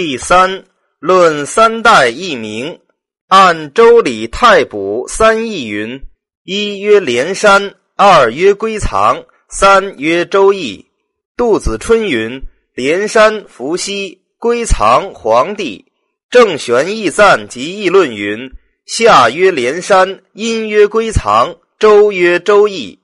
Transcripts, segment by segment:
第三，论三代译名。按《周礼·太卜》三义云：一曰连山，二曰归藏，三曰周易。杜子春云：连山，伏羲；归藏，黄帝。郑玄义赞及议论云：夏曰连山，阴曰归藏，周曰周易。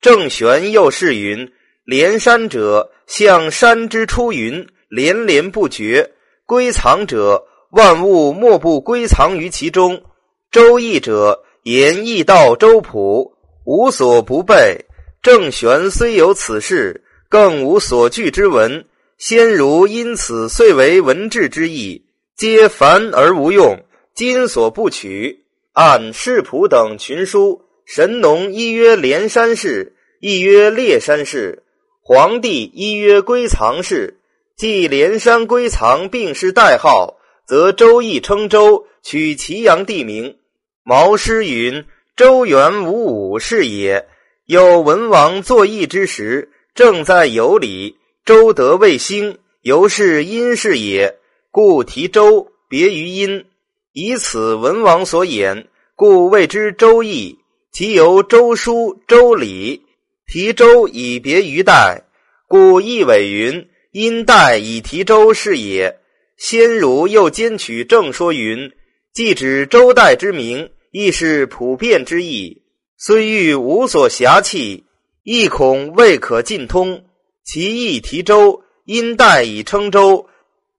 郑玄又是云：连山者，象山之出云，连连不绝；归藏者，万物莫不归藏于其中。周易者，言易道周朴，无所不备。郑玄虽有此事，更无所据之文。先儒因此遂为文治之意，皆繁而无用，今所不取。按世谱等群书，神农一曰连山氏，一曰列山氏，黄帝一曰归藏氏。既连山归藏并是代号，则周易称周，取祁阳地名。毛诗云：“周元五五是也。”有文王作义之时，正在有礼，周德未兴，由是殷是也。故提周，别于殷，以此文王所演，故谓之周易。其由周书、周礼，提周以别于代，故易尾云：“殷代以提周是也。”先儒又兼取正说云。既指周代之名，亦是普遍之意。虽欲无所瑕弃，亦恐未可尽通。其意提周，因代以称周，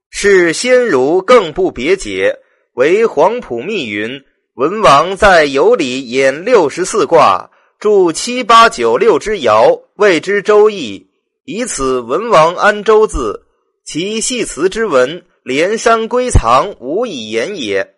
是先儒更不别解。为黄埔密云：文王在有里演六十四卦，著七八九六之爻，谓之周易。以此文王安周字，其系辞之文，连山归藏，无以言也。